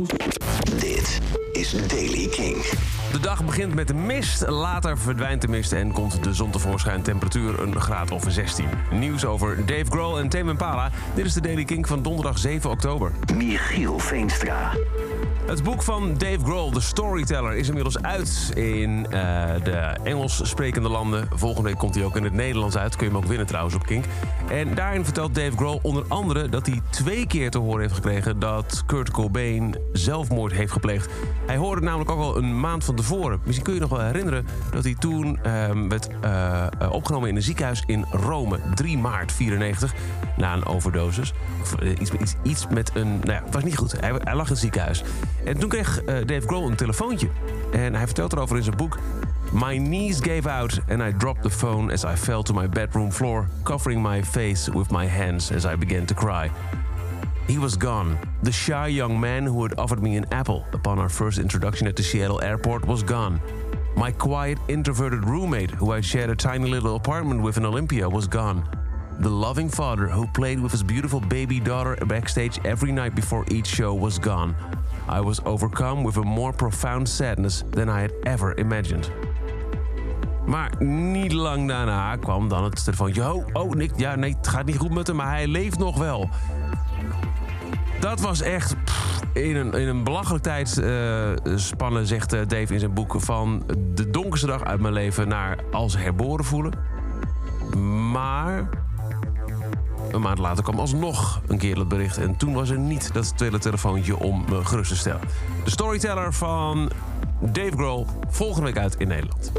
Dit is Daily King. De dag begint met de mist, later verdwijnt de mist en komt de zon tevoorschijn. Temperatuur een graad of 16. Nieuws over Dave Grohl en Tame Impala. Dit is de Daily King van donderdag 7 oktober. Michiel Veenstra. Het boek van Dave Grohl, The Storyteller, is inmiddels uit in eh, de Engels sprekende landen. Volgende week komt hij ook in het Nederlands uit. Kun je hem ook winnen trouwens op Kink. En daarin vertelt Dave Grohl onder andere dat hij twee keer te horen heeft gekregen dat Kurt Cobain zelfmoord heeft gepleegd. Hij hoorde namelijk ook al een maand van tevoren. Misschien kun je nog wel herinneren dat hij toen ehm, werd eh, eh, opgenomen in een ziekenhuis in Rome, 3 maart 94, na een overdosis. Of eh, iets, iets, iets met een. Nou ja, het was niet goed. Hij, hij lag in het ziekenhuis. En toen kreeg Dave Grohl een telefoontje. En hij vertelt erover in zijn boek. My knees gave out and I dropped the phone as I fell to my bedroom floor, covering my face with my hands as I began to cry. He was gone. The shy young man who had offered me an apple upon our first introduction at the Seattle airport was gone. My quiet, introverted roommate, who I shared a tiny little apartment with in Olympia, was gone. The loving father who played with his beautiful baby daughter backstage every night before each show was gone. I was overcome with a more profound sadness than I had ever imagined. Maar niet lang daarna kwam dan het telefoontje. Oh, oh, Nick, ja, nee, het gaat niet goed met hem, maar hij leeft nog wel. Dat was echt in, een, in een belachelijk tijdspannen, uh, zegt eh, Dave in zijn boek... van de donkerste dag uit mijn leven naar als herboren voelen. Maar een maand later kwam alsnog een keer het bericht. En toen was er niet dat telefoontje om me gerust te stellen. De storyteller van Dave Grohl volgende week uit in Nederland.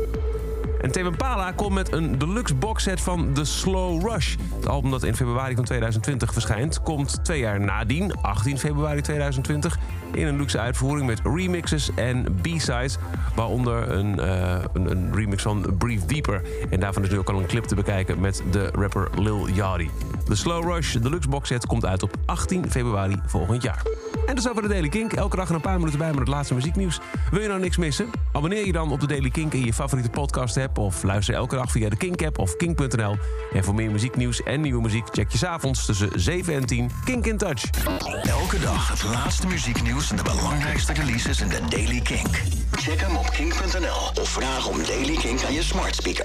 En Tame Impala komt met een deluxe boxset van The Slow Rush. Het album dat in februari van 2020 verschijnt... komt twee jaar nadien, 18 februari 2020... in een luxe uitvoering met remixes en b-sides... waaronder een, uh, een, remix van Brief Deeper. En daarvan is nu ook al een clip te bekijken met de rapper Lil Yachty. The Slow Rush Deluxe boxset komt uit op 18 februari volgend jaar. En dat is over de Daily Kink. Elke dag een paar minuten bij met het laatste muzieknieuws. Wil je nou niks missen? Abonneer je dan op de Daily Kink in je favoriete podcast app... of luister elke dag via de Kink-app of kink.nl. En voor meer muzieknieuws en nieuwe muziek... check je s'avonds tussen 7 en 10 Kink in Touch. Elke dag het laatste muzieknieuws en de belangrijkste releases in de Daily Kink. Check hem op kink.nl of vraag om Daily Kink aan je smart speaker.